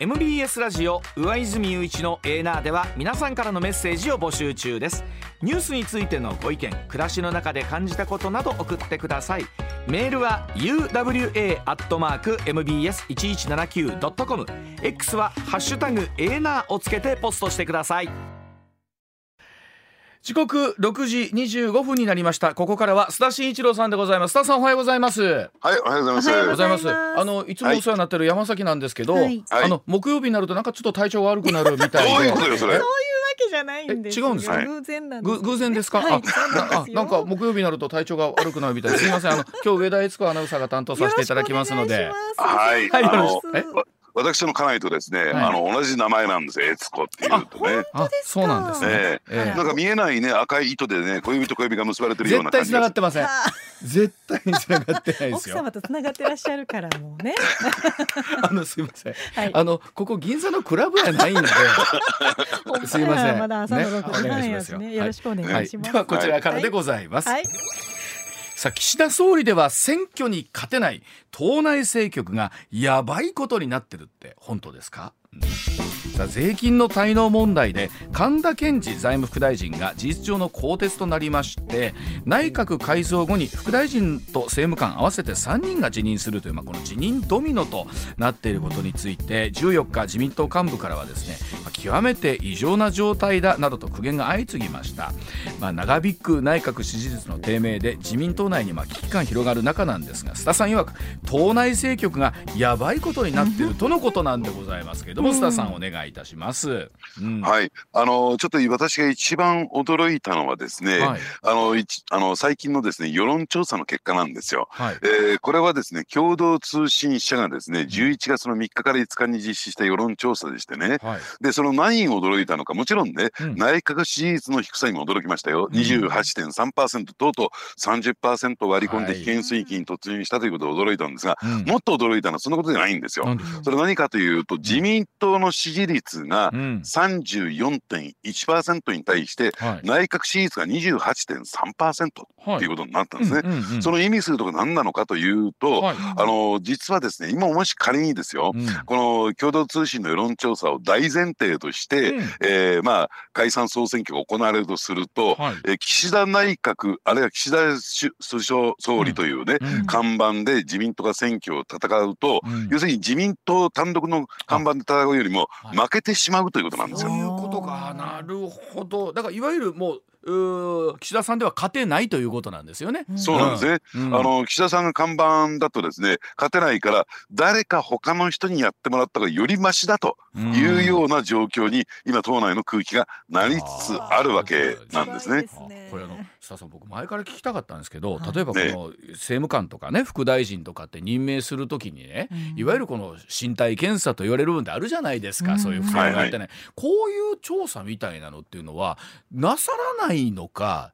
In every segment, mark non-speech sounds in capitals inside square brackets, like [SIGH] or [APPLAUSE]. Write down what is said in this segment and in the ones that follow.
MBS ラジオ上泉雄一のエーナーでは皆さんからのメッセージを募集中です。ニュースについてのご意見暮らしの中で感じたことなど送ってください。メールは uwa.mbs1179.com X はハッシュタグエーナーをつけてポストしてください。時刻6時25分になりました。ここからは須田慎一郎さんでございます。須田さんおはようございます。はいおはようございます。おはようございます。あのいつもお世話になってる山崎なんですけど、はい、あの木曜日になるとなんかちょっと体調が悪くなるみたいで。[LAUGHS] そういうことよそれじゃないんです違うんですか？偶然なん偶然ですか、はい、あなんか木曜日になると体調が悪くなるみたい。ですみません。あの今日上田悦子アナウンサーが担当させていただきますので。はい。はいよろしく私の家内とですね、はい、あの同じ名前なんですよ、悦子っていうとね。あ、そうなんですね。えー、なんか見えないね赤い糸でね小指と小指が結ばれてるような絶対繋がってません。絶対に繋がってないですよ。奥様と繋がってらっしゃるからもうね。[LAUGHS] あのすみません。はい、あのここ銀座のクラブやないんで。すみません。まだ朝の6時半やすね。よろしくお願いします。ではこちらからでございます。さあ岸田総理では選挙に勝てない党内政局がやばいことになってるって本当ですか、うんさ税金の滞納問題で神田健次財務副大臣が事実上の更迭となりまして内閣改造後に副大臣と政務官合わせて3人が辞任するという、まあ、この辞任ドミノとなっていることについて14日自民党幹部からはですね、まあ、極めて異常な状態だなどと苦言が相次ぎました、まあ、長引く内閣支持率の低迷で自民党内にまあ危機感広がる中なんですが須田さん曰く党内政局がやばいことになっているとのことなんでございますけれども須田さんお願いいたします。うん、はい。あのちょっと私が一番驚いたのはですね、はい、あのあの最近のですね世論調査の結果なんですよ。はい、えー、これはですね共同通信社がですね11月の3日から5日に実施した世論調査でしてね、はい、でその何位驚いたのかもちろんね、うん、内閣支持率の低さにも驚きましたよ、うん、28.3%とうとう30%割り込んで危険水域に突入したということで驚いたんですが、もっと驚いたのはそのことじゃないんですよ。それ何かというと自民党の支持率がが34.1%に対して、内閣支持率が28.3%とい。うことになったんですね。その意味するところ何なのかというと、あの実はですね今もし仮にですよ、この共同通信の世論調査を大前提として、えまあ解散総選挙が行われるとすると、え岸田内閣あるいは岸田首相総理というね、看板で自民党が選挙を戦うと、要するに自民党単独の看板で戦うよりも負けてしまうということなんですよ。そういうことかなるほどだからいわゆるもう岸田さんでは勝てないということなんですよね。そうなんですね。うん、あの岸田さんが看板だとですね、勝てないから誰か他の人にやってもらった方がよりましだというような状況に今党内の空気がなりつつあるわけなんですね。これあの須田さん僕前から聞きたかったんですけど、例えばこの政務官とかね副大臣とかって任命するときにね、いわゆるこの身体検査と言われる部分ってあるじゃないですか、そういう不正があってね、はいはい、こういう調査みたいなのっていうのはなさらないのか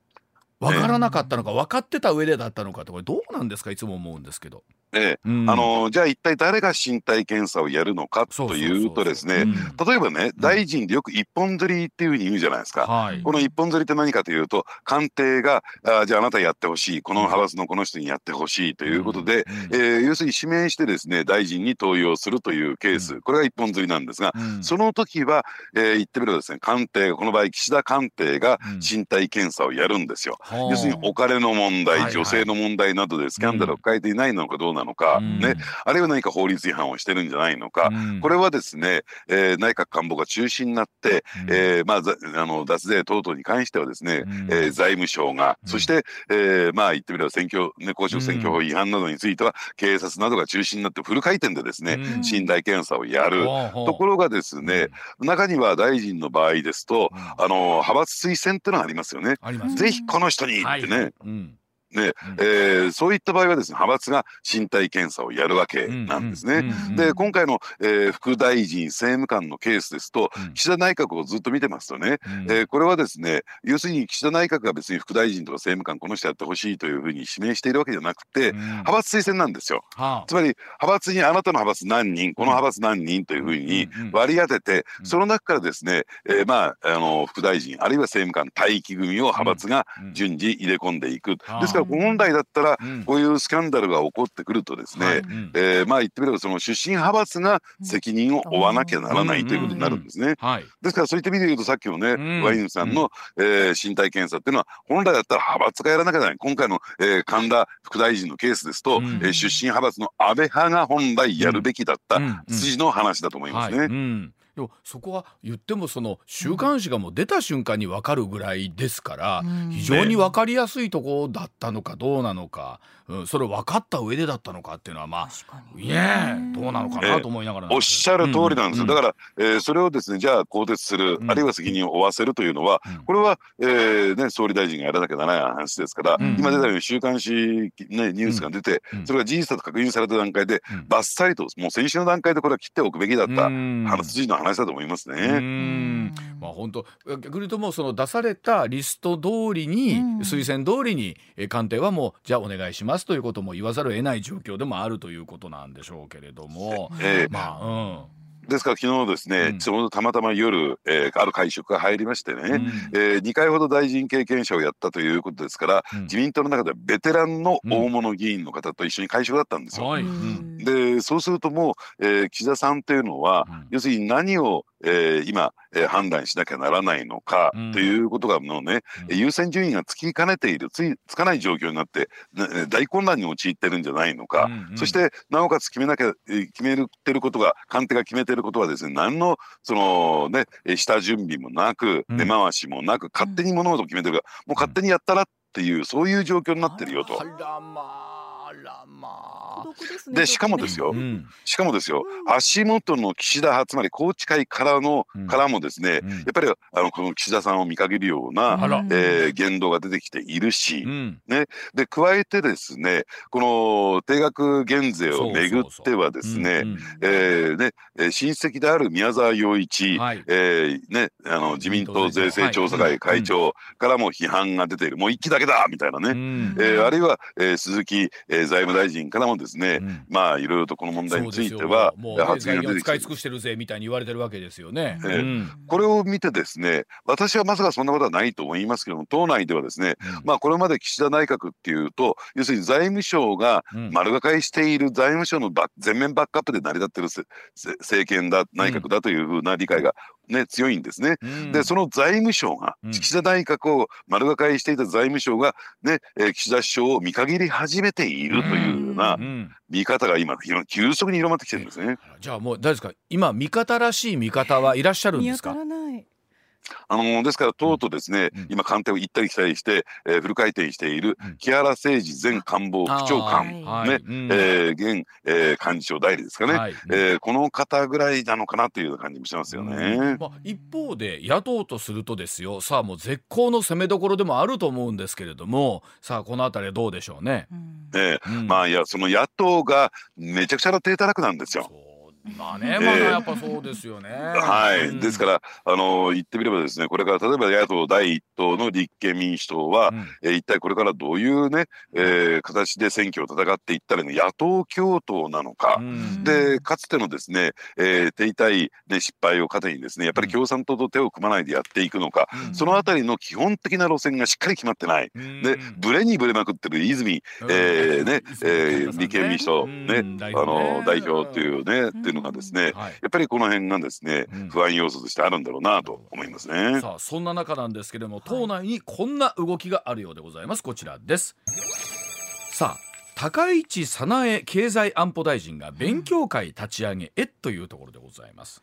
分からなかったのか分かってた上でだったのかとこれどうなんですかいつも思うんですけど。ええ、うん、あのじゃあ一体誰が身体検査をやるのかというとですね例えばね、大臣でよく一本釣りっていうふうに言うじゃないですか、はい、この一本釣りって何かというと官邸があじゃああなたやってほしい。この派閥のこの人にやってほしいということで、うん、えー、要するに指名してですね大臣に登用するというケース、これが一本釣りなんですが、その時は、えー、言ってみればですね官邸この場合岸田官邸が身体検査をやるんですよ。要するにお金の問題、女性の問題などでスキャンダルを抱えていないのかどうなのか、ね、あるいは何か法律違反をしてるんじゃないのか、これはですね、えー、内閣官房が中心になって、えー、まあ、あの脱税等々に関してはですね、えー、財務省が、そして、えー、まあ言ってみれば選挙、ね、公職選挙法違反などについては警察などが中心になってフル回転でですね、信頼検査をやる。ところがですね、中には大臣の場合ですと、あの派閥推薦っていうのがありますよね。ぜひこの人にってね。はいねえー、そういった場合はですね派閥が身体検査をやるわけなんですね。で今回の、えー、副大臣政務官のケースですと、岸田内閣をずっと見てますとね、うん、えー、これはですね要するに岸田内閣が別に副大臣とか政務官この人やってほしいというふうに指名しているわけじゃなくて、うん、派閥推薦なんですよ。はあ、つまり派閥にあなたの派閥何人この派閥何人というふうに割り当てて、その中からですね、えー、まああの副大臣あるいは政務官待機組を派閥が順次入れ込んでいく。ですからから本来だったらこういうスキャンダルが起こってくるとですね、はい、えー、まあ言ってみればその出身派閥が責任を負わなきゃならないということになるんですね。ですからそういった意味で言うとさっきのね、ワインさんの、えー、身体検査っていうのは本来だったら派閥がやらなきゃならない。今回の、えー、神田副大臣のケースですと、うん、えー、出身派閥の安倍派が本来やるべきだった筋の話だと思いますね。でもそこは言ってもその週刊誌がもう出た瞬間に分かるぐらいですから、非常に分かりやすいところだったのかどうなのか、うん、それ分かった上でだったのかっていうのはまあいえどうなのかなと思いながら、おっしゃる通りなんですよ、だから、えー、それをですねじゃあ更迭する、あるいは責任を負わせるというのは、これは、えーね、総理大臣がやらなきゃならない話ですから、今出たように週刊誌、ね、ニュースが出て、それが事実だと確認された段階で、ばっさりともう先週の段階でこれは切っておくべきだった話の話だと思いますね。まあ本当逆に言うともうその出されたリスト通りに、推薦通りに官邸はもうじゃあお願いしますますということも言わざるを得ない状況でもあるということなんでしょうけれども、えー、まあうんですから昨日ですね、うん、ちょうどたまたま夜、えー、ある会食が入りましてね、うん、えー、2回ほど大臣経験者をやったということですから、うん、自民党の中ではベテランの大物議員の方と一緒に会食だったんですよ。でそうするともう、えー、岸田さんっていうのは、要するに何をえー、今、えー、判断しなきゃならないのか、ということがもうね、うん、優先順位がつきかねているついつかない状況になって、ね、大混乱に陥ってるんじゃないのか、うんうん、そしてなおかつ決めなきゃ決めてることが官邸が決めてることはですね何のそのね下準備もなく根回しもなく、勝手に物事を決めてるからもう勝手にやったらっていうそういう状況になってるよと。あらまあらまあでしかもですよ、うん、しかもですよ、うん、足元の岸田派つまり宏池会からの、うん、からもですね、やっぱりあのこの岸田さんを見限るような、えー、言動が出てきているし、ね、で加えてですねこの定額減税をめぐってはですね親戚である宮沢洋一、はい、えー、ね、あの自民党税制調査会会長からも批判が出ている、もう一期だけだみたいなね、えー、あるいは、えー、鈴木、えー、財務大臣からもですね、うん、まあいろいろとこの問題については発言が出てきて使い尽くしてるぜみたいに言われてるわけですよね、えーうん、これを見てですね私はまさかそんなことはないと思いますけども党内ではですね、うん、まあこれまで岸田内閣っていうと要するに財務省が丸がかりしている財務省の全面バックアップで成り立ってる政権だ内閣だというふうな理解がね、強いんですね。うん、でその財務省が、岸田内閣を丸がかりしていた財務省が、ねえー、岸田首相を見限り始めているというような見方が今急速に広まってきてるんですね。じゃあもう大丈夫ですか？今味方らしい味方はいらっしゃるんですか？あのですからとうとうですね、うん、今官邸を行ったり来たりして、えー、フル回転している木原誠二前官房副長官、ね、はい、えー、現、えー、幹事長代理ですかね、はい、えー、この方ぐらいなのかなという感じもしますよね。まあ、一方で野党とするとですよ。さあもう絶好の攻めどころでもあると思うんですけれども。さあこの辺りどうでしょうね。えー、うん、まあいやその野党がめちゃくちゃな低たらくなんですよ。まあね、まだやっぱそうですよね。はい、うん、ですから、あの言ってみればですね、これから例えば野党第一党の立憲民主党は、うん、え一体これからどういうね、えー、形で選挙を戦っていったら野党共闘なのか、うん、でかつてのですね、えー、手痛い、ね、失敗を糧にですね、やっぱり共産党と手を組まないでやっていくのか、そのあたりの基本的な路線がしっかり決まってない。で、ブレにブレまくってる泉、えー、ね、えー、立憲民主党。ね、あの代表っていうね、いうのがですね、はい、やっぱりこの辺がですね、うん、不安要素としてあるんだろうなと思いますね。さあそんな中なんですけれども党内にこんな動きがあるようでございますこちらです。さあ高市早苗経済安保大臣が勉強会立ち上げへというところでございます。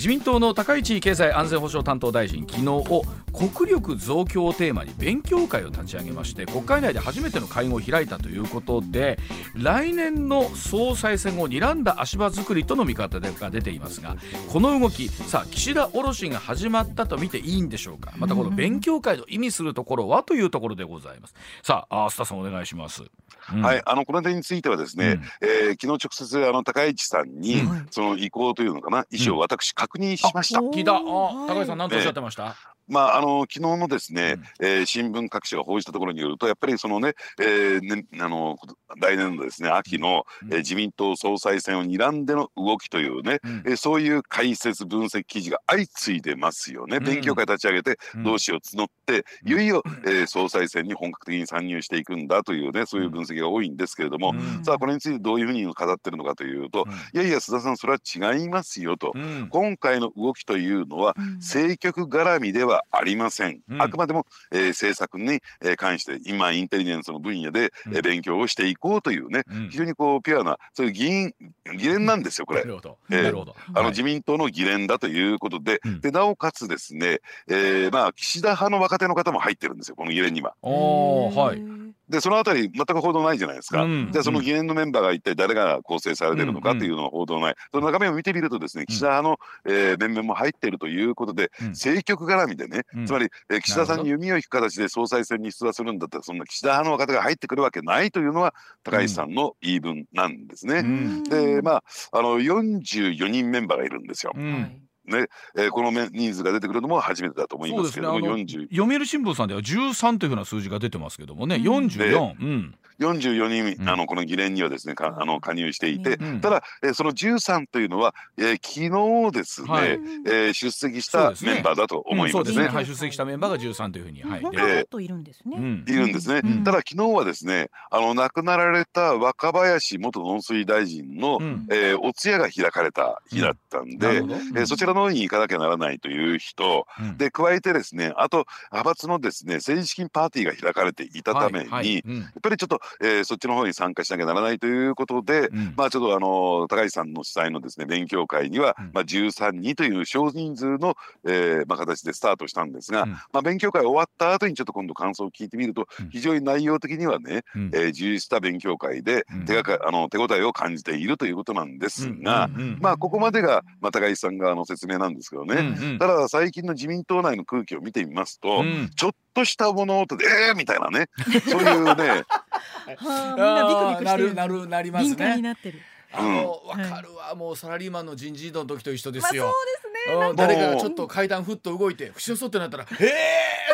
自民党の高市経済安全保障担当大臣昨日を国力増強をテーマに勉強会を立ち上げまして国会内で初めての会合を開いたということで来年の総裁選を睨んだ足場作りとの見方が出ていますがこの動きさあ岸田卸が始まったと見ていいんでしょうか。またこの勉強会の意味するところはというところでございます。さあ須田さんお願いします。うん、はい、あのこの点についてはですね、うん、えー、昨日直接あの高市さんに、その意向というのかな意思を私確認しました。聞いた。あ、高市さん何とおっしゃってました？まああの昨日のですね、うん、えー、新聞各紙が報じたところによるとやっぱりそのね,、えー、ねあの来年のですね秋の、うん、えー、自民党総裁選を睨んでの動きというね、うん、えー、そういう解説分析記事が相次いでますよね。勉強会立ち上げて同志を募って、いよいよ、えー、総裁選に本格的に参入していくんだというねそういう分析が多いんですけれども、さあこれについてどういうふうに語ってるのかというと、いやいや須田さんそれは違いますよと、今回の動きというのは政局絡みではありません、あくまでも、えー、政策に、えー、関して今インテリジェンスの分野で、えー、勉強をしていこうというね、非常にこうピュアなそういう議員議連なんですよこれ。えー、あの自民党の議連だということで、でなおかつですね、えー、まあ岸田派の若手の方も入ってるんですよこの議連には。はいでそのあたり全く報道ないじゃないですか、うん、じゃあその議連のメンバーが一体誰が構成されてるのかっていうのは報道ない、その中身を見てみるとですね岸田派の、えー、面々も入っているということで、うん、政局絡みでね、うん、つまり、えー、岸田さんに弓を引く形で総裁選に出馬するんだったらそんな岸田派の若手が入ってくるわけないというのは高市さんの言い分なんですね。でまああの44人メンバーがいるんですよ。ね、えー、この人数が出てくるのも初めてだと思いますけれども、ね、読売新聞さんでは13というふうな数字が出てますけどもね、うん、44、うん、44人、あのこの議連にはですねかあの加入していて、うん、ただ、えー、その13というのは、えー、昨日ですね、はい、えー、出席したメンバーだと思いますね。はい、出席したメンバーが13というふうに、はい、えー、いるんですね。いるんですね。ただ昨日はですね、あの亡くなられた若林元農水大臣の、うん、えー、お通夜が開かれた日だったんで、うん、えー、そちらの方に行かなきゃならないという人、で加えてですね、あと派閥のですね政治資金パーティーが開かれていたために、はいはい、やっぱりちょっと、えー、そっちの方にに参加しなきゃならないということで、うん、まあちょっとあの高市さんの主催のですね勉強会には、うん、まあ13人という少人数の、えー、まあ形でスタートしたんですが、うん、まあ勉強会終わった後にちょっと今度感想を聞いてみると、非常に内容的にはね、うん、えー、充実した勉強会で手がかあの手応えを感じているということなんですが、まあここまでが、まあ、高市さん側の説明なんですけどね、うんうん、ただ最近の自民党内の空気を見てみますと、ちょっとした物音で「えー!」みたいなね。[LAUGHS] そういうね。はあ、みんなビクビクしてる。なるなりますね。あのわ、かるわ。もうサラリーマンの人事異動の時と一緒ですよ、まあ、そうですね誰かがちょっと階段ふっと動いて節をそってなったら「ええ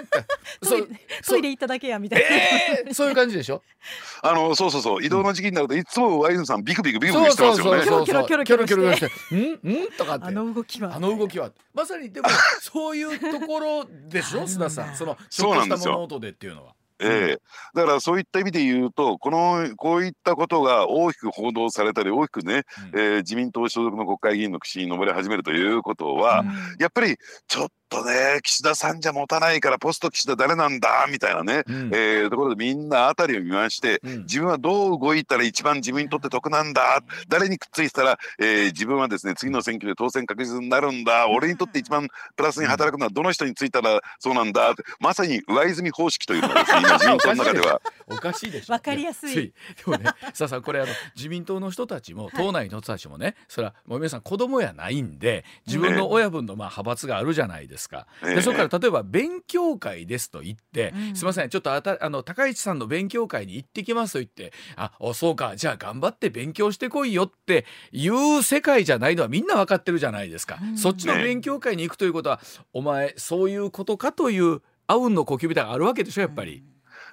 ー!」って。[LAUGHS] トイレ行っただけやみたいな、えー、そういう感じでしょ？[LAUGHS] あのそうそうそう移動の時期になるといつもワイズさんビクビクビクビクしてますよね。キョロキョロキョロキョロキョロして「ん？ん?」とかって。あの動きは。あの動きはまさにでもそういうところでしょ？須田さん。[LAUGHS] そのちょっとした物音でっていうのは。ええ。だからそういった意味で言うとこのこういったことが大きく報道されたり大きくね、うん、えー、自民党所属の国会議員の口に上り始めるということは、うん、やっぱりちょっとね岸田さんじゃ持たないからポスト岸田誰なんだ？みたいなね、うん、えー、ところでみんな辺りを見まして、うん、自分はどう動いたら一番自分にとって得なんだ？誰にくっついたら、えー、自分はですね次の選挙で当選確実になるんだ？俺にとって一番プラスに働くのはどの人についたらそうなんだ？まさに上泉方式というのがですね [LAUGHS] 今自民党の中では。おかしいでしょ。わかりやすい。でもねさあさあこれあの自民党の人たちも党内の人たちもね、それはもう皆さん子供やないんで自分の親分のまあ派閥があるじゃないですか。でそから例えば勉強会ですと言って、うん、すみませんちょっとあたあの高市さんの勉強会に行ってきますと言ってあおそうかじゃあ頑張って勉強してこいよっていう世界じゃないのはみんな分かってるじゃないですか、うん、そっちの勉強会に行くということは、お前そういうことかというあうんの呼吸みたいなのがあるわけでしょやっぱり。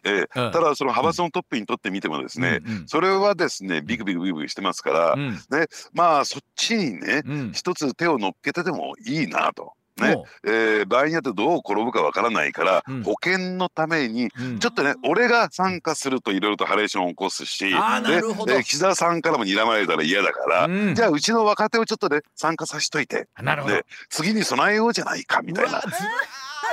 えー、うん、ただその派閥のトップにとってみてもですね、うんうん、それはですねビクビクビクビクしてますから、うん、ねまあそっちにね、うん、一つ手を乗っけてでもいいなと。ね。えー、場合によってどう転ぶかわからないから、うん、保険のために、うん、ちょっとね俺が参加するといろいろとハレーションを起こすしで、えー、岸田さんからも睨まれたら嫌だから、うん、じゃあうちの若手をちょっとね参加させといて。で次に備えようじゃないかみたいな。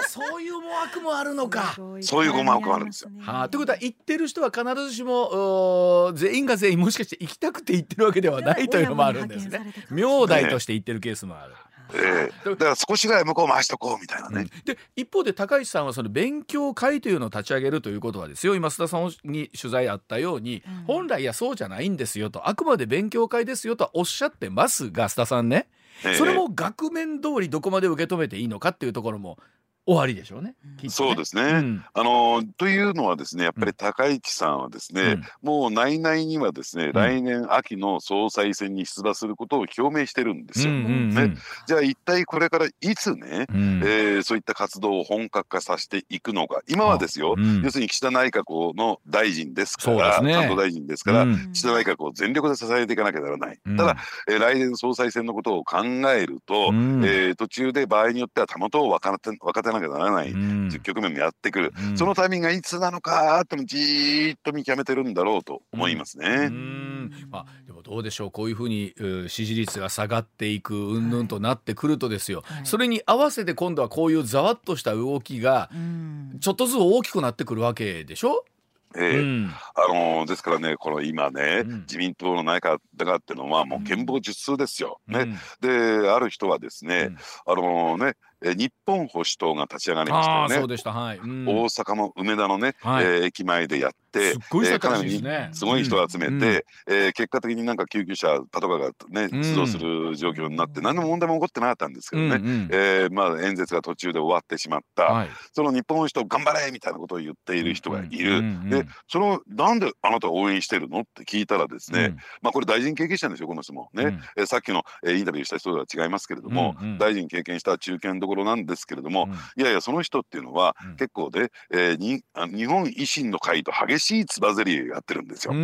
そういう思惑もあるのか。そういう思惑もあるんですよ。はあ、ということは言ってる人は必ずしも全員が全員もしかして行きたくて行ってるわけではないというのもあるんですね。名代として行ってるケースもある。えー、だから少しぐらい向こう回しとこうみたいなね。うん、で一方で高市さんはその勉強会というのを立ち上げるということはですよ。今須田さんに取材あったように、うん、本来いやそうじゃないんですよと。あくまで勉強会ですよとはおっしゃってますが須田さんね、えー、それも額面通りどこまで受け止めていいのかっていうところも終わりでしょうね。ね。そうですね、うん、あのというのはですねやっぱり高市さんはですね、うん、もう内々にはですね、うん、来年秋の総裁選に出馬することを表明してるんですよ。ね、じゃあ一体これからいつね、うん、えー、そういった活動を本格化させていくのか。今はですよ、要するに岸田内閣の大臣ですからね、担当大臣ですから、岸田内閣を全力で支えていかなきゃならない。ただ、えー、来年総裁選のことを考えると、えー、途中で場合によってはたもとを分かて分かてなきゃならない。局面もやってくる、うん、そのタイミングがいつなのかってもじーっと見極めてるんだろうと思いますね。まあ、でもどうでしょうこういうふうに支持率が下がっていくうんぬんとなってくるとですよ、はい、それに合わせて今度はこういうざわっとした動きがちょっとずつ大きくなってくるわけでしょ？えー、うん、あのー、ですからね、この今ね、うん、自民党の内閣がっていうのはもう憲法術数ですよ。うん、ね、で、ある人はですね、あのー、ね、え日本保守党が立ち上がりましたよね。そうでした、はい、うん、大阪の梅田のね、はい、えー、駅前でやって、すごい、ね、えー、かなりすごい人を集めて、うん、えー、結果的になんか救急車パトカーがね出動する状況になって、うん、何の問題も起こってなかったんですけどね、うんうん、えー、まあ演説が途中で終わってしまった、はい、その日本保守党頑張れみたいなことを言っている人がいる、うんうん、でそのなんであなた応援してるのって聞いたらですね、まあこれ大臣経験者ですよこの人も。ね、えー、さっきの、えー、インタビューした人とは違いますけれども、うんうん、大臣経験した中堅どころなんですけれどもいやいやその人っていうのは、結構で、えー、に日本維新の会と激しいつばぜりやってるんですよ。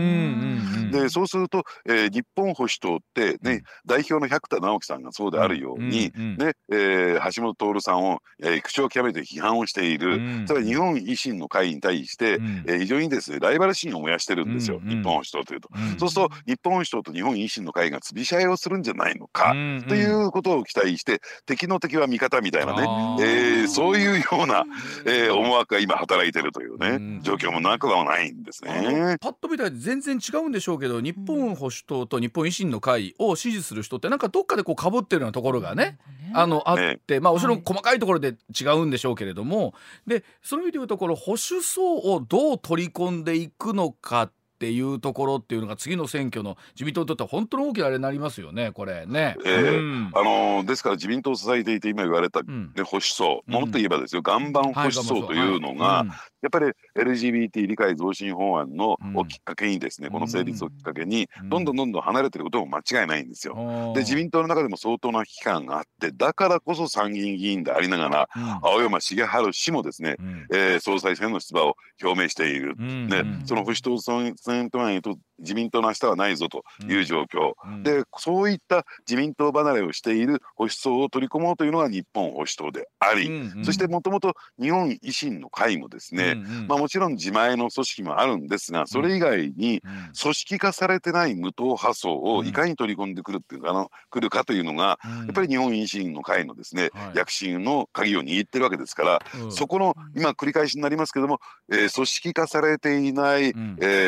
でそうすると、えー、日本保守党ってね、代表の百田直樹さんがそうであるように、ねえー、橋本徹さんを、えー、口を極めて批判をしている、それは日本維新の会に対して、えー、非常にですねライバル心を燃やしてるんですよ、日本保守党というと。そうすると日本保守党と日本維新の会がつびし合いをするんじゃないのか、ということを期待して敵の敵は味方みたいなね、ええー、そういうような、えー、思惑が今働いてるというね、状況もなくはないんですね。パッと見たら全然違うんでしょうけど日本保守党と日本維新の会を支持する人ってなんかどっかでこうかぶってるようなところがね、あのあって、ね、まあもちろん細かいところで違うんでしょうけれども、でそういう意味でいうところ保守層をどう取り込んでいくのかっていうところっていうのが次の選挙の自民党にとっては本当に大きなあれになりますよねこれね。えーうん、あのー、ですから自民党を支えていて今言われた、ね、うん、保守層、もっと言えばですよ岩盤保守層というのが、はいやっぱり LGBT 理解増進法案のをきっかけにですね、うん、この成立をきっかけに、どんどんどんどん離れてることも間違いないんですよ。で自民党の中でも相当な危機感があってだからこそ参議院議員でありながら、うん、青山茂春氏もですね、うん、えー、総裁選の出馬を表明している。でその保守党選挙内と自民党の明日はないぞという状況、うん、でそういった自民党離れをしている保守層を取り込もうというのが日本保守党であり、うんうん、そしてもともと日本維新の会もですね、うんうん、まあ、もちろん自前の組織もあるんですがそれ以外に組織化されてない無党派層をいかに取り込んでくるっていうかの来るかというのが、やっぱり日本維新の会のですね、はい、躍進の鍵を握ってるわけですから、そこの今繰り返しになりますけども、えー、組織化されていない、え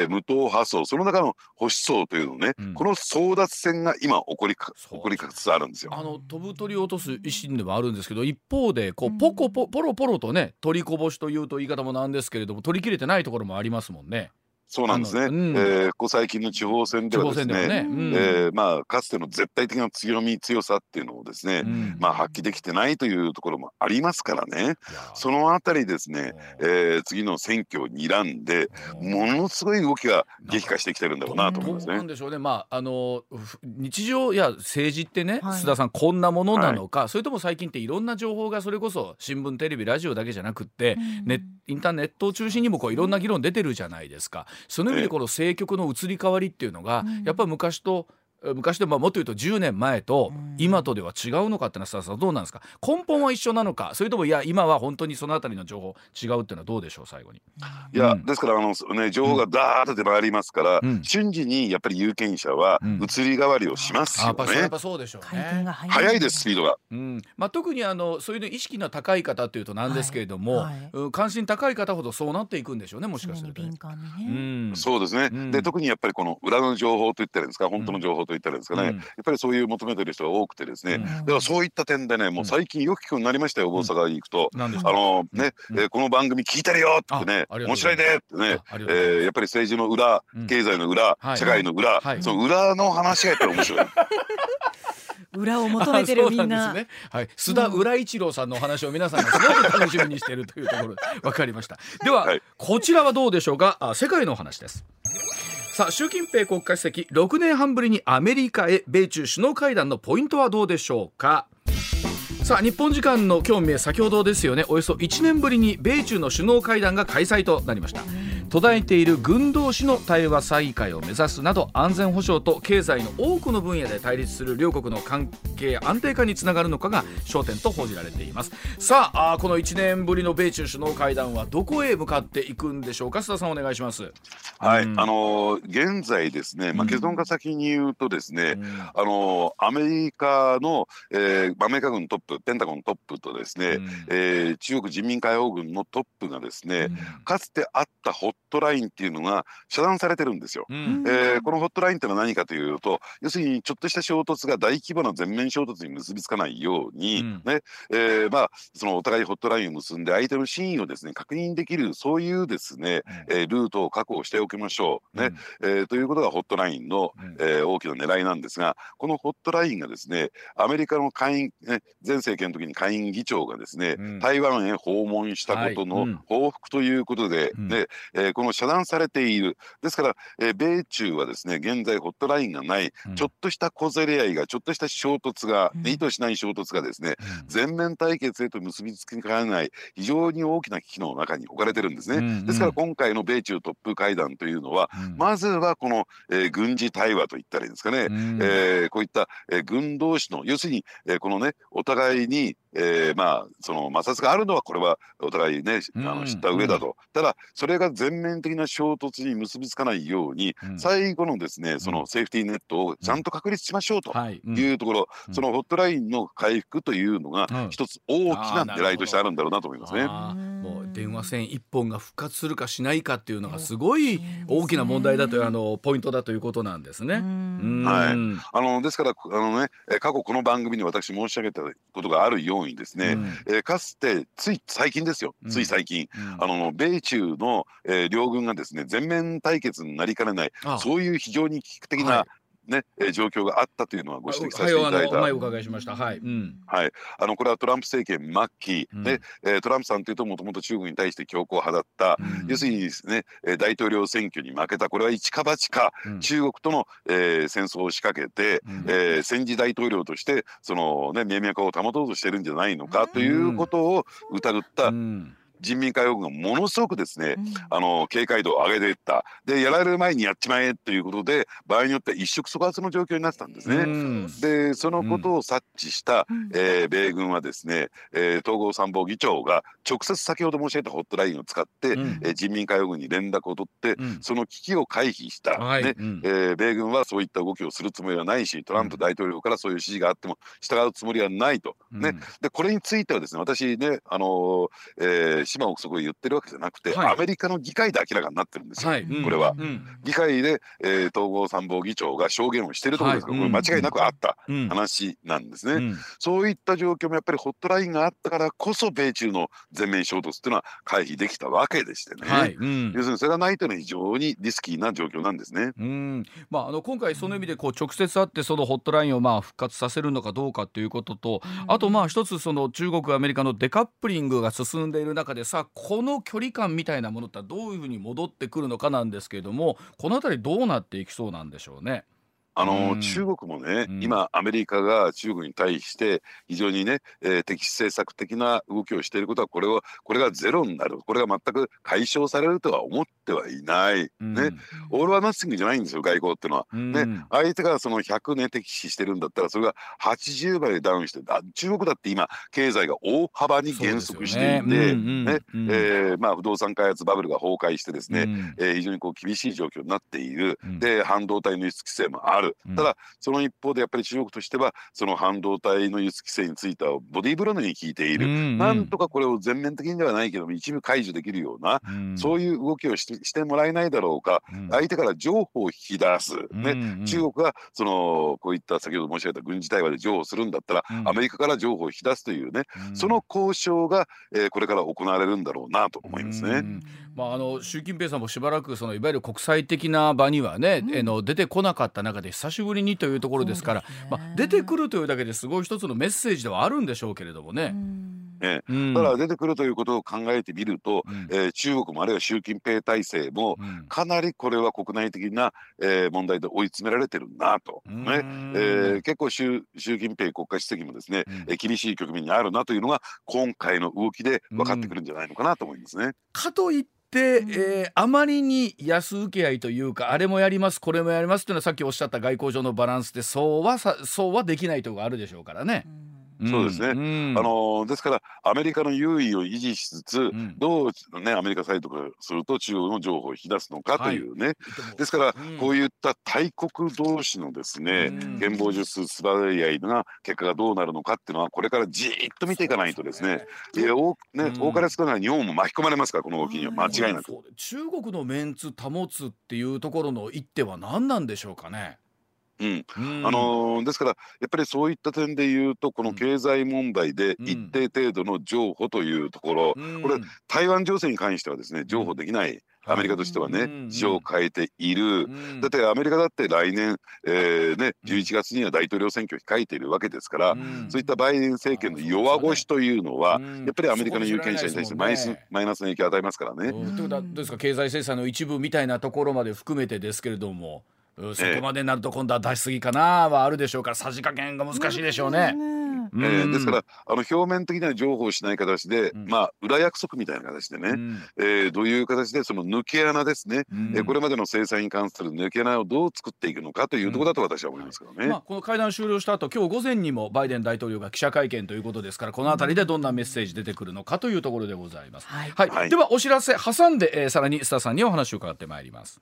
ー、無党派層その中の保守層というのね、うん、この争奪戦が今起こりか起こりかつつあるんですよ。あの飛ぶ鳥を落とす維新でもあるんですけど一方でこうポコポポロポロとね取りこぼしというと言い方もなんですけれども取り切れてないところもありますもんね。そうなんですね。うん、えー、ここ最近の地方選ではですね、ねうん、えー、まあかつての絶対的な強み強さっていうのをですね、うん、まあ発揮できてないというところもありますからね。そのあたりですね、えー、次の選挙を睨んでものすごい動きが激化してきてるんだろうなと思いますね。なんでしょうね。まああの日常や政治ってね、はい、須田さんこんなものなのか、はい、それとも最近っていろんな情報がそれこそ新聞テレビラジオだけじゃなくって、ねインターネットを中心にもこういろんな議論出てるじゃないですか。その意味でこの政局の移り変わりっていうのが、やっぱり昔と昔でももっと言うと10年前と今とでは違うのかってのはどうなんですか？根本は一緒なのか？それともいや今は本当にそのあたりの情報違うっていうのはどうでしょう？最後に。いや、うん、ですからあの、ね、情報がダーッと出回りますから、うん、瞬時にやっぱり有権者は移り変わりをしますよね。やっぱそうでしょうね。早い。ですスピードが。うん。まあ、特にあのそういう意識の高い方っていうとなんですけれども、はいはい、関心高い方ほどそうなっていくんでしょうねもしかすると、ね。うん、そうですね、で特にやっぱりこの裏の情報と言ったらいいんですか？本当の情報と言ったらですかね、やっぱりそういう求めてる人が多くてですね、うん、だからそういった点でねもう最近よく聞くようになりましたよ、大阪に行くと、あのね、えー、この番組聞いてるよってね面白いねってね、えー、やっぱり政治の裏、経済の裏、社会の裏、その裏の話がやっぱり面白い。[LAUGHS] 裏を求めてるみんな。ね、はい、須田浦一郎さんのお話を皆さんがすごく楽しみにしているというところわかりました。では、はい、こちらはどうでしょうか？あ世界のお話です。さあ習近平国家主席6年半ぶりにアメリカへ米中首脳会談のポイントはどうでしょうか？さあ日本時間の今日未明先ほどですよねおよそ1年ぶりに米中の首脳会談が開催となりました。途絶えてい。る軍同士の対話再開を目指すなど安全保障と経済の多くの分野で対立する両国の関係安定化につながるのかが焦点と報じられていますさあこの1年ぶりの米中首脳会談はどこへ向かってい。くんでしょうか須田さん。お願いしますはい、うん、あの現在ですね、まあ、結論が先に言うとですね、うん、あのアメリカの、えー、アメリカ軍トップペンタゴントップとですね、うん、えー、中国人民解放軍のトップがですね、かつてあったホットラインっていうのが遮断されてるんですよ。うん、えー、このホットラインってのは何かというと要するにちょっとした衝突が大規模な全面衝突に結びつかないように、うん、ね。えー、まあ、そのお互いホットラインを結んで相手の真意をですね確認できるそういうですね、うん、えー、ルートを確保しておきましょう。ね。えー、ということがホットラインの、え大きな狙いなんですがこのホットラインがですねアメリカの下院、ね、前政権の時に下院議長がですね、台湾へ訪問したことの報復ということで、ね。えこの遮断されている。ですから、えー、米中はですね現在ホットラインがない、うん、ちょっとした小競り合いがちょっとした衝突が、うん、意図しない衝突がですね、うん、全面対決へと結びつきかねない非常に大きな危機の中に置かれてるんですね、ですから今回の米中トップ会談というのは、まずはこの、えー、軍事対話といったらいいんですかね、うん、えー、こういった、えー、軍同士の要するに、えー、このねお互いにえー、まあその摩擦があるのはこれはお互いねあの知った上だと、うん、ただそれが全面的な衝突に結びつかないように、うん、最後のですねそのセーフティーネットをちゃんと確立しましょうと。い。うところ、うん、そのホットラインの回復というのが一つ大きな狙いとしてあるんだろうなと思いますね。電話線一本が復活するかしないかっていうのがすごい大きな問題だというあのポイントだということなんですね。はい、あのですからあのね過去この番組に私申し上げたことがあるようにですね、うん、えー、かつてつい最近ですよ、つい最近、うん、あの米中の、えー、両軍がですね全面対決になりかねない。そういう非常に危機的な、はいね、えー、状況があったというのはご指摘させていただいた。はい、お伺いしました。はい。うん、はい。あのこれはトランプ政権末期、うん、ね、えー、トランプさんというともともと中国に対して強硬派だった、うん、要するにですね、大統領選挙に負けたこれは一か八か、うん、中国との、えー、戦争を仕掛けて、うん、えー、戦時大統領としてそのね名脈を保とうとしてるんじゃないのかということを疑った。うん人民解放軍がものすごくですね、うん、あの警戒度を上げていった。でやられる前にやっちまえということで場合によっては一触即発の状況になってたんですね。うん、でそのことを察知した、うん、えー、米軍はですね、えー、統合参謀議長が直接先ほど申し上げたホットラインを使って、うん、えー、人民解放軍に連絡を取って、その危機を回避した、はい、ねえー、米軍はそういった動きをするつもりはないしトランプ大統領からそういう指示があっても従うつもりはないと。ね。でこれについてはですね私ねあのー、えー島憶測で言ってるわけじゃなくて、はい、アメリカの議会で明らかになってるんですよ、はい、これは、うん、議会で、えー、統合参謀議長が証言をしてるところです。から、はい、これ間違いなくあった話なんですね、うん、そういった状況もやっぱりホットラインがあったからこそ米中の全面衝突っていうのは回避できたわけでしてね、はい。うん、要するにそれがないというのは非常にリスキーな状況なんですね。うん。まあ、あの今回その意味でこう直接会ってそのホットラインをまあ復活させるのかどうかということと、あとまあ一つその中国アメリカのデカップリングが進んでいる中ででさこの距離感みたいなものってどういうふうに戻ってくるのかなんですけれどもこの辺りどうなっていきそうなんでしょうね？あの、うん、中国もね、うん、今アメリカが中国に対して非常にね、えー、敵視政策的な動きをしていることはこれをこれがゼロになる。これが全く解消されるとは思ってはいない、うん、ね。オール・ア・ナッシングじゃないんですよ外交っていうのは、ね。相手がその100ね敵視してるんだったらそれが80倍ダウンしてあ中国だって今経済が大幅に減速していてね。ね、えー、まあ不動産開発バブルが崩壊してですね、うん、えー、非常にこう厳しい状況になっている、で半導体の輸出規制もあるる、ただその一方でやっぱり中国としてはその半導体の輸出規制についてはボディーブロードに効いている、うんうん、なんとかこれを全面的にではないけども一部解除できるような、うん、そういう動きをしてもらえないだろうか、うん、相手から情報を引き出す、ね、うんうん、中国がそのこういった先ほど申し上げた軍事対話で譲歩するんだったら、アメリカから情報を引き出すというね、その交渉が、えー、これから行われるんだろうなと思いますね。まあ、あの習近平さんもしばらくそのいわゆる国際的な場にはね、うん、の出てこなかった中で久しぶりにというところですから、ね、まあ、出てくるというだけですごい一つのメッセージではあるんでしょうけれどもね。ね、うん、だから出てくるということを考えてみると、うん、えー、中国もあるいは習近平体制も、かなりこれは国内的な、えー、問題で追い詰められてるなと、ね。えー、結構習習近平国家主席もですね、うん、厳しい局面にあるなというのが今回の動きで分かってくるんじゃないのかなと思いますね。かといっで、えー、あまりに安請け合いというかあれもやりますこれもやりますというのはさっきおっしゃった外交上のバランスでそうはそうはできないところがあるでしょうからね。うんそうですね、うん、あのですからアメリカの優位を維持しつつ、うん、どう、ね、アメリカサイドからすると中国の情報を引き出すのかというね、はい、ですから、うん、こういった大国同士のですね剣謀術素早いが結果がどうなるのかっていうのはこれからじっと見ていかないとですね。いや多ね、多かれ少ない日本も巻き込まれますからこの動きには。間違いなく、中国のメンツ保つっていうところの一手は何なんでしょうかね。うん、あのー、ですからやっぱりそういった点で言うとこの経済問題で一定程度の譲歩というところ、うん、これ台湾情勢に関してはですね譲歩できない。アメリカとしてはね、事情を変えている、だってアメリカだって来年、えーね、11月には大統領選挙を控えているわけですから、そういったバイデン政権の弱腰というのは、やっぱりアメリカの有権者に対してマイナス,、マイナスの影響を与えますからね。ということはどうですか？経済制裁の一部みたいなところまで含めてですけれども。そこまでなると今度は出しすぎかなはあるでしょうからさじ加減が難しいでしょうね。えー、ですからあの表面的な情報をしない形で、うん、まあ裏約束みたいな形でね、うん、えー、どういう形でその抜け穴ですね、うん、えー、これまでの制裁に関する抜け穴をどう作っていくのかというところだと私は思いますけどね、まあ、この会談終了した後今日午前にもバイデン大統領が記者会見ということですからこの辺りでどんなメッセージ出てくるのかというところでございます。はい、はい。はい、ではお知らせ挟んで、えー、さらにスタさんにお話を伺ってまいります。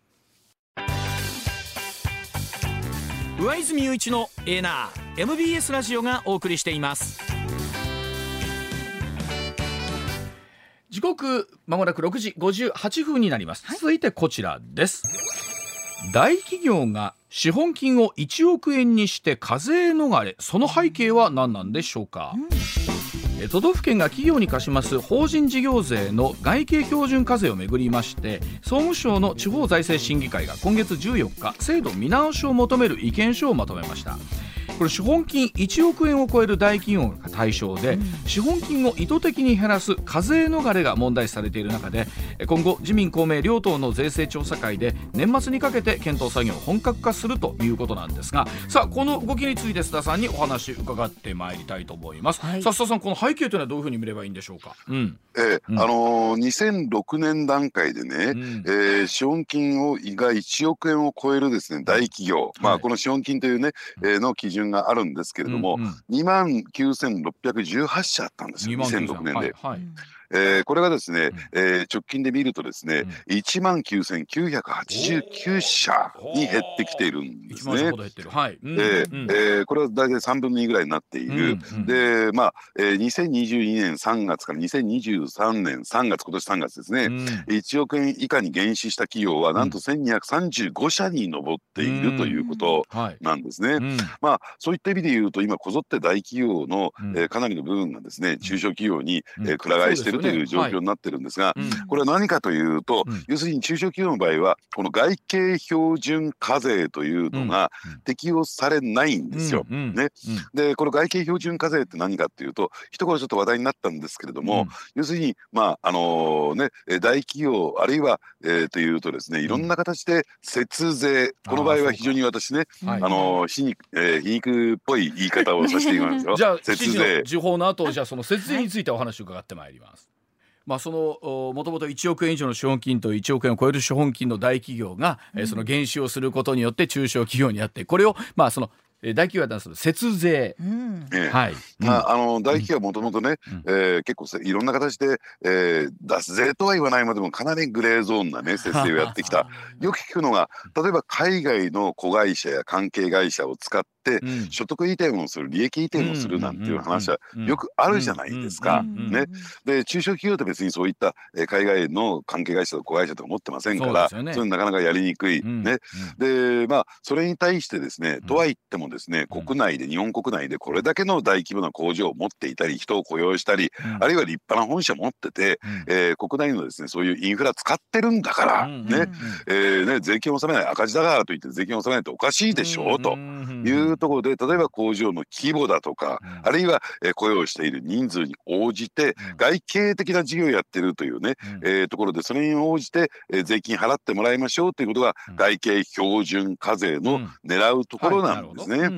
上泉雄一のエーナー MBS ラジオがお送りしています。時刻まもなく6時58分になります、はい、続いてこちらです。大企業が資本金を1億円にして課税逃れ。その背景は何なんでしょうか、うん都道府県が企業に課します法人事業税の外形標準課税をめぐりまして総務省の地方財政審議会が今月14日制度見直しを求める意見書をまとめました。これ資本金1億円を超える大企業が対象で、うん、資本金を意図的に減らす課税逃れが問題視されている中で今後自民公明両党の税制調査会で年末にかけて検討作業を本格化するということなんですがさあこの動きについて須田さんにお話伺ってまいりたいと思います、はい、さあ須田さんこの背景というのはどういうふうに見ればいいんでしょうか、うん。えー、あのー、2006年段階でね、うん、えー、資本金をが1億円を超えるですね大企業、まあこの資本金というね、えー、の基準があるんですけれども、うんうん、2万9618社あったんですよ。2006年で。はいはいえー、これがですね、えー、直近で見るとですね、うん、1万9989社に減ってきているんですね。はい、えー、これは大体3分の2ぐらいになっている。うんうん、でまあ、えー、2022年3月から2023年3月今年3月ですね、うん、1億円以下に減資した企業はなんと1235社に上っているということなんですね。まあそういった意味で言うと今こぞって大企業の、えー、かなりの部分がですね中小企業に、えー、くら替えしているるという状況になってるんですが、これは何かというと、要するに中小企業の場合はこの外形標準課税というのが適用されないんですよ。ね、でこの外形標準課税って何かっていうと一頃ちょっと話題になったんですけれども、要するにまああのね大企業あるいは、えー、というとですねいろんな形で節税、この場合は非常に私ねあの皮肉、えー、皮肉っぽい言い方をさせていますよ。[LAUGHS] じゃあ節税。時報の後じゃあその節税についてお話を伺ってまいります。まあ、そのもともと1億円以上の資本金と1億円を超える資本金の大企業が、うん、その減資をすることによって中小企業にあってこれをまあその大企業はなんです節税、うん。はい、まあ、あの大企業はもともとね、うん、えー、結構いろんな形で、えー、脱税とは言わないまでもかなりグレーゾーンなね [LAUGHS] 節税をやってきた。よく聞くのが例えば海外の子会社や関係会社を使ってって所得移転をする利益移転をするなんていう話はよくあるじゃないですか。ね、で中小企業って別にそういった海外の関係会社と子会社と持ってませんからそ,、ね、それなかなかやりにくい。ね。でまあそれに対してですねとは言ってもですね国内で日本国内でこれだけの大規模な工場を持っていたり人を雇用したり、あるいは立派な本社持ってて、えー、国内のですねそういうインフラ使ってるんだからね,、えー、ね税金を納めない赤字だからといって税金を納めないとおかしいでしょうというところで例えば工場の規模だとか、あるいは、えー、雇用している人数に応じて外形的な事業をやってるというね、えー、ところでそれに応じて、えー、税金払ってもらいましょうということが外形標準課税の狙うところなんですね。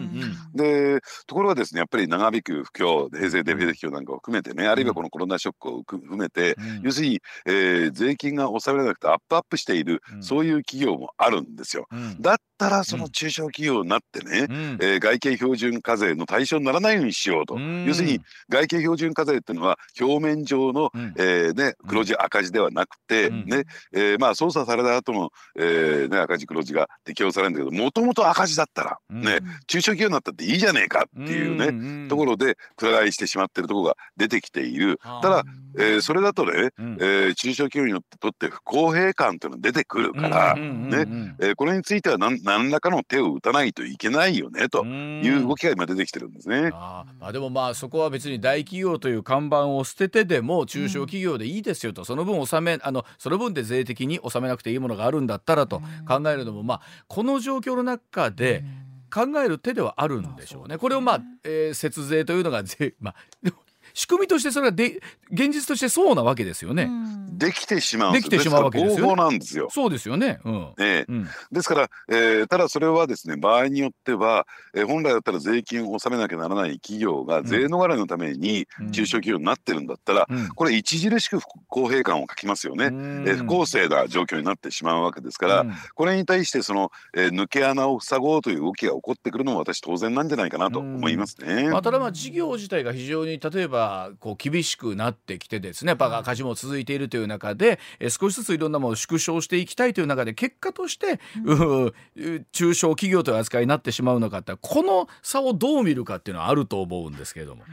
でところがですねやっぱり長引く不況平成デフレ不況なんかを含めてねあるいはこのコロナショックを含めて、要するに、えー、税金が納められなくてアップアップしている、そういう企業もあるんですよ。だったらその中小企業になってね、うん、えー、外形標準課税の対象にならないようにしようと、要するに外形標準課税っていうのは表面上の、うん、えー、ね、黒字赤字ではなくて、ねえー、まあ操作された後の、えーね、赤字黒字が適用されるんだけどもともと赤字だったら、ね、中小企業になったっていいじゃねえかっていうね、ところでくら替えしてしまってるところが出てきている。ただ、えー、それだとね、うん、えー、中小企業にとって不公平感っていうのが出てくるから、ねえー、これについては何何らかの手を打たないといけないよねという動きが今出てきてるんですね。ああでもまあそこは別に大企業という看板を捨ててでも中小企業でいいですよと、その分納めあのその分で税的に納めなくていいものがあるんだったらと考えるのもまあこの状況の中で。考える手ではあるんでしょうね。これをまあ、えー、節税というのが税、まあ、仕組みとしてそれはで現実としてそうなわけですよね。できてしまうできてしまうわけですよ、ね、なんですよ。そうですよね。うん。えうん、ですから、えー、ただそれはですね場合によっては、えー、本来だったら税金を納めなきゃならない企業が税逃れのために中小企業になってるんだったら、うん、これ著しく不公平感を書きますよね。えー、不公正な状況になってしまうわけですから、うん、これに対してその、えー、抜け穴を塞ごうという動きが起こってくるのも私当然なんじゃないかなと思いますね。まあ、ただまあ事業自体が非常に例えばこう厳しくなってきてですねやっぱ赤字も続いているという中で、え少しずついろんなものを縮小していきたいという中で結果として、うん、中小企業という扱いになってしまうのかってこの差をどう見るかっていうのはあると思うんですけれども。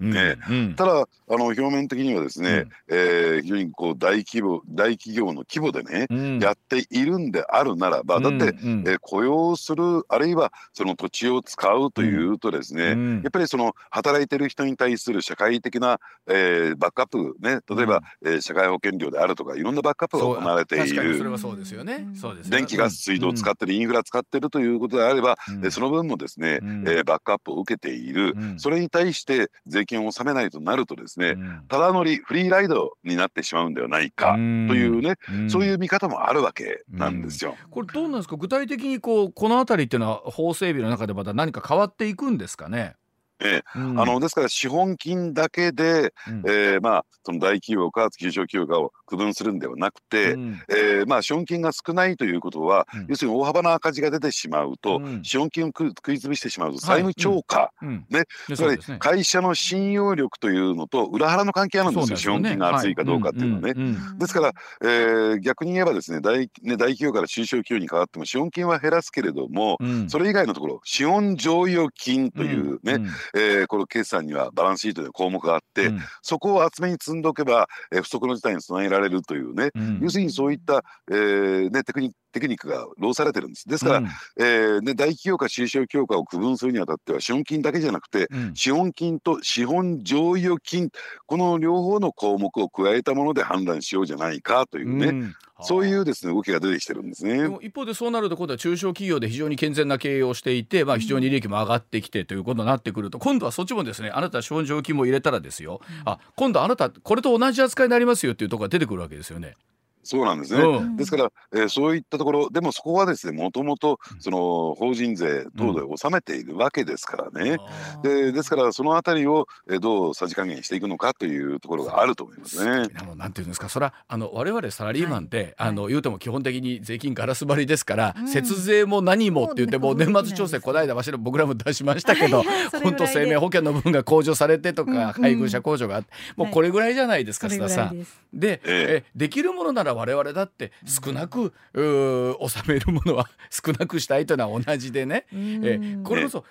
ね、うん、ただあの表面的にはですね、うん、えー、非常にこう大規模大企業の規模でね、うん、やっているんであるならばだって、うん。うん、えー、雇用するあるいはその土地を使うというとですね、うん、やっぱりその働いてる人に対する社会的な、えー、バックアップね例えば、うん、えー、社会保険料であるとかいろんなバックアップが行われている。それはそうですよね。電気ガス水道を使ってる、インフラ使ってるということであれば、うん、その分もですね、うん、えー、バックアップを受けている、それに対して税金を納めないとなるとですね、ただ乗りフリーライドになってしまうんではないかというね、そういう見方もあるわけなんですよ。これどうなんですか？具体的にこうこの辺りっていうのは法整備の中でまた何か変わっていくんですかね？ええ、うん、あのですから資本金だけで、うん、えー、まあ、その大企業か中小企業かを区分するんではなくて、うん、えー、まあ、資本金が少ないということは、うん、要するに大幅な赤字が出てしまうと、資本金を食い潰してしまうと債務超過、はい、ね、つまり会社の信用力というのと裏腹の関係あるんですよ、資本金が厚いかどうかっていうのはね。ですから、えー、逆に言えばですね大ね大企業から中小企業に変わっても資本金は減らすけれども、それ以外のところ資本剰余金というね、えー、この決算にはバランスシートで項目があって、うん、そこを厚めに積んでおけば、えー、不測の事態に備えられるというね、うん、要するにそういった、えーね、テクニテクニックが労されてるんです。ですから、うん、えー、ね、大企業か中小企業かを区分するにあたっては資本金だけじゃなくて、うん、資本金と資本剰余金この両方の項目を加えたもので判断しようじゃないかというね、うん、そういうですね動きが出てきてるんですね。一方でそうなると今度は中小企業で非常に健全な経営をしていて、まあ、非常に利益も上がってきてということになってくると、今度はそっちもですねあなた資本剰余金も入れたらですよ、あ今度あなたこれと同じ扱いになりますよっていうところが出てくるわけですよね。そうなんですね。うん、ですから、えー、そういったところでもそこはですねもともとその法人税等で納めているわけですからね。うん、でですからそのあたりを、えー、どうさじ加減していくのかというところがあると思いますね。なんていうんですかそれはあの我々サラリーマンって、はい、あの言うても基本的に税金ガラス張りですから、うん、節税も何もって言ってもう年末調整こないだわしら僕らも出しましたけど [LAUGHS] 本当生命保険の分が控除されてとか、配偶者控除があってもうこれぐらいじゃないですか、須田さん。で、えー、できるものなら我々だって少なく、う納めるものは [LAUGHS] 少なくしたいというのは同じでね、えー、これこそ、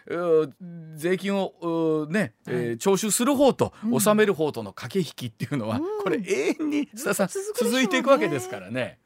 税金をね、えー、徴収する方と納める方との駆け引きっていうのは、これ永遠に須田さん続いていくわけですからね。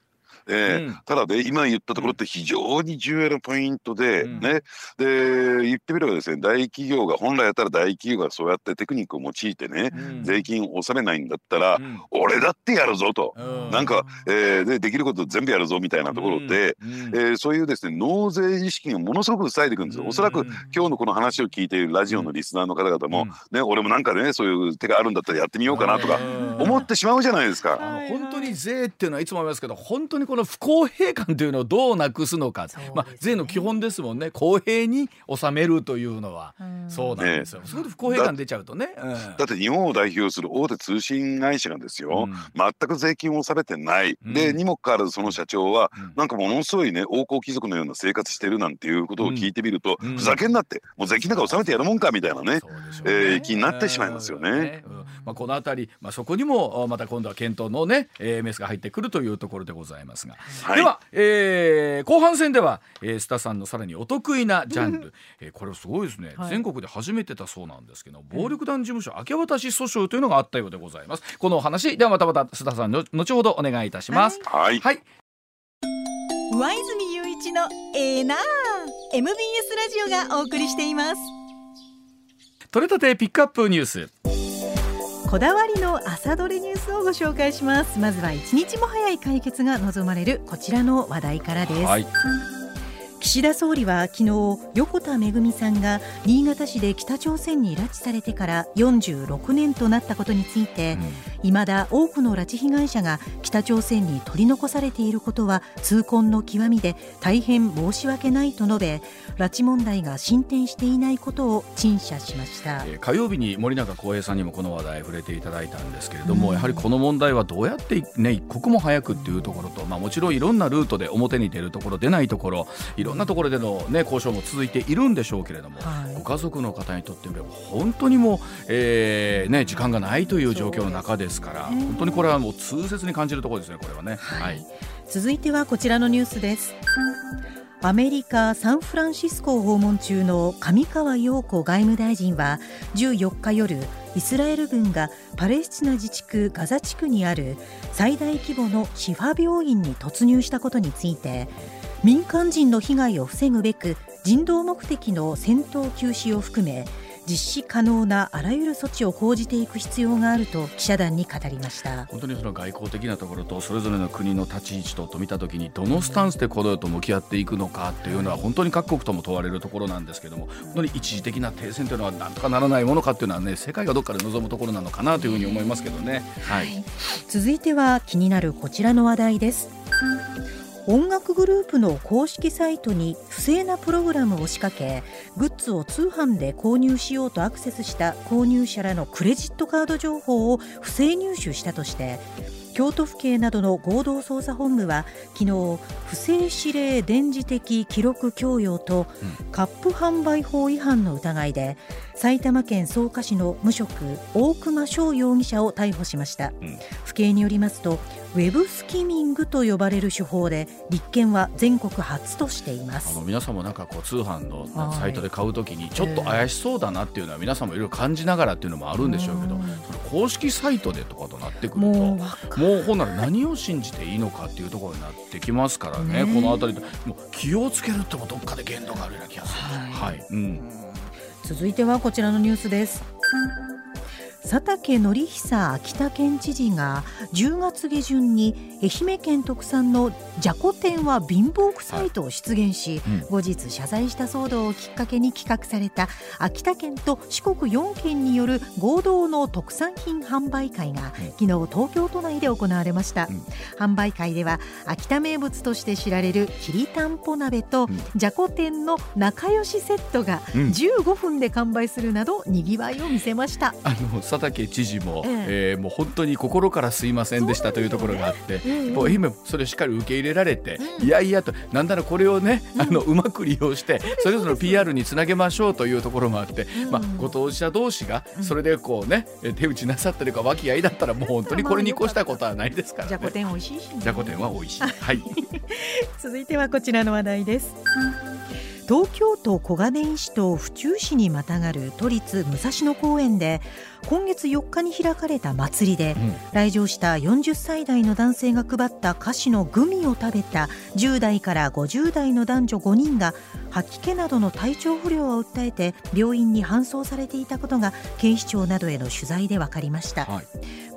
えー、うん、ただね今言ったところって非常に重要なポイントで、うん、ね。で言ってみればですね大企業が本来やったら大企業がそうやってテクニックを用いてね、うん、税金を納めないんだったら、俺だってやるぞと、なんか、えー、でできること全部やるぞみたいなところで、えー、そういうですね納税意識がものすごく伝えていくんですよ。おそらく今日のこの話を聞いているラジオのリスナーの方々も、ね俺もなんかねそういう手があるんだったらやってみようかなとか思ってしまうじゃないですか。本当に税っていうのはいつも思いますけど本当にこの不公平感というのをどうなくすのか、ね、まあ、税の基本ですもんね。公平に納めるというのは、うそうなんですよ、ね、そこで不公平感出ちゃうとね、うん、だって日本を代表する大手通信会社がですよ、うん、全く税金を納めてない、うん、でにもかかわらずその社長は、なんかものすごいね王侯貴族のような生活してるなんていうことを聞いてみると、ふざけんなってもう税金なんか納めてやるもんかみたいなね。ね、えー、気になってしまいますよね。まあ、この辺り、まあ、そこにもまた今度は検討のね、えー、メスが入ってくるというところでございますが、はい、では、えー、後半戦では、えー、スタさんのさらにお得意なジャンル、えー、これすごいですね、はい、全国で初めてだそうなんですけど暴力団事務所明け渡し訴訟というのがあったようでございます。このお話ではまたまた須田さんの後ほどお願いいたします。はい、はい。上泉雄一のエー。ナー MBS ラジオがお送りしています。取れたてピックアップニュースこだわりの朝どれニュースをご紹介します。まずは一日も早い解決が望まれるこちらの話題からです、はい。岸田総理は昨日横田めぐみさんが新潟市で北朝鮮に拉致されてから46年となったことについて、うん、未だ多くの拉致被害者が北朝鮮に取り残されていることは痛恨の極みで大変申し訳ないと述べ拉致問題が進展していないことを陳謝しました、えー、火曜日に森永康平さんにもこの話題触れていただいたんですけれども、うん、やはりこの問題はどうやって、ね、一刻も早くっていうところと、まあ、もちろんいろんなルートで表に出るところ出ないところいろろんなところでの、ね、交渉も続いているんでしょうけれども、はい、ご家族の方にとってみれば本当にもう、えーね、時間がないという状況の中ですから、本当にこれはもう痛切に感じるところですねこれはね、はい、続いてはこちらのニュースです。アメリカ・サンフランシスコを訪問中の上川陽子外務大臣は14日夜イスラエル軍がパレスチナ自治区ガザ地区にある最大規模のシファ病院に突入したことについて民間人の被害を防ぐべく人道目的の戦闘休止を含め実施可能なあらゆる措置を講じていく必要があると記者団に語りました。本当にその外交的なところとそれぞれの国の立ち位置とと見たときにどのスタンスでこれと向き合っていくのかっていうのは本当に各国とも問われるところなんですけども本当に一時的な停戦というのはなんとかならないものかっていうのはね世界がどっかで望むところなのかなというふうに思いますけどね、はい、続いては気になるこちらの話題です音楽グループの公式サイトに不正なプログラムを仕掛けグッズを通販で購入しようとアクセスした購入者らのクレジットカード情報を不正入手したとして京都府警などの合同捜査本部は昨日不正指令電磁的記録供与とカップ販売法違反の疑いで埼玉県草加市の無職大熊翔容疑者を逮捕しました、うん、府警によりますとウェブスキミングと呼ばれる手法で立件は全国初としています。あの皆さんもなんかこう通販のサイトで買うときにちょっと怪しそうだなっていうのは皆さんもいろいろ感じながらっていうのもあるんでしょうけど、その公式サイトでとかとなってくるともうほんなら何を信じていいのかっていうところになってきますからね、ねこの辺りでもう気をつけるってもどっかで限度があるような気がする、はい、はい、うん、続いてはこちらのニュースです。佐竹則久秋田県知事が10月下旬に愛媛県特産のじゃこ天は貧乏臭いと出現し、はい。うん、後日謝罪した騒動をきっかけに企画された秋田県と四国4県による合同の特産品販売会が、昨日東京都内で行われました、うん、販売会では秋田名物として知られるきりたんぽ鍋と、じゃこ天の仲良しセットが15分で完売するなどにぎわいを見せました、あの佐畠知事も、ええ。えー、もう本当に心からすいませんでしたというところがあって、もう今それをしっかり受け入れられて、いやいやとなんならこれをね、あのうまく利用してそれぞれの PR につなげましょうというところもあって、まあ、ご当事者同士がそれでこうね手打ちなさってるか和気あいだったらもう本当にこれに越したことはないですから、ね、じゃこ天美味しいし、ね、じゃこ天は美味しい。はい。[LAUGHS] 続いてはこちらの話題です。東京都小金井市と府中市にまたがる都立武蔵野公園で今月4日に開かれた祭りで、うん、来場した40歳代の男性が配った菓子のグミを食べた10代から50代の男女5人が吐き気などの体調不良を訴えて病院に搬送されていたことが警視庁などへの取材で分かりました、はい、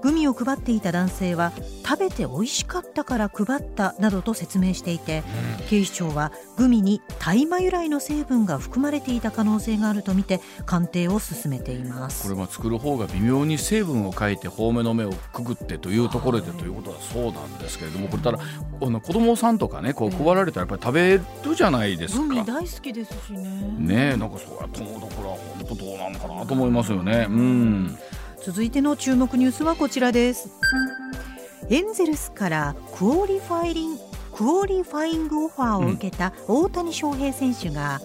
グミを配っていた男性は食べて美味しかったから配ったなどと説明していて、うん、警視庁はグミに大麻由来の成分が含まれていた可能性があるとみて鑑定を進めています。これは作る方が微妙に成分を変えて遠目の目をくぐってというところでということはそうなんですけれどもこれただあの子供さんとかねこう配られたらやっぱり食べるじゃないですか。グミ大好きですしね。ねなんかそうやと思うところは本当どうなのかなと思いますよね。うん。続いての注目ニュースはこちらです。エンゼルスから qualifying qualifying offer を受けた大谷翔平選手が、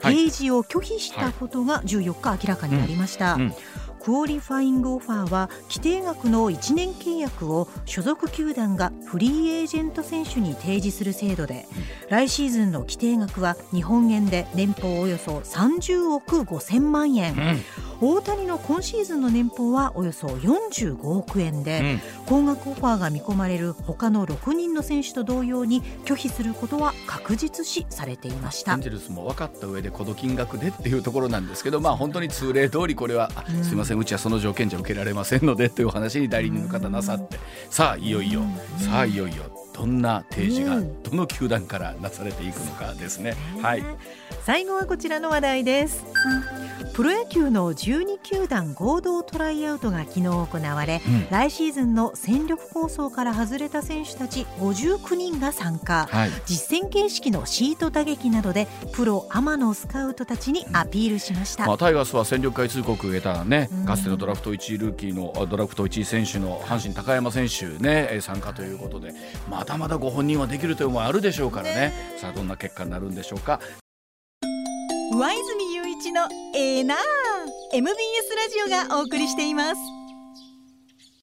提示を拒否したことが14日明らかになりました。うんうん qualifying offer は規定額の1年契約を所属球団がフリーエージェント選手に提示する制度で来シーズンの規定額は日本円で年俸およそ30億5000万円、うん、大谷の今シーズンの年俸はおよそ45億円で、うん、高額オファーが見込まれる他の6人の選手と同様に拒否することは確実視されていました。エンジェルスも分かった上でこの金額でっていうところなんですけどまあ本当に通例通りこれは、うん、すみませんうちはその条件じゃ受けられませんのでという話に代理人の方なさって。さあいよいよ。さあいよいよどんな提示がどの球団からなされていくのかですね。はい。最後はこちらの話題です。プロ野球の12球団合同トライアウトが昨日行われ、うん、来シーズンの戦力構想から外れた選手たち59人が参加、はい、実戦形式のシート打撃などでプロアマのスカウトたちにアピールしました、まあ、タイガースは戦力外通告を得たね、かつてのドラフト1位ルーキーのドラフト1位選手の阪神高山選手ね参加ということでまだまだご本人はできるという思いあるでしょうからね、ね、さあどんな結果になるんでしょうか。上泉雄一のエーナー MBS ラジオがお送りしています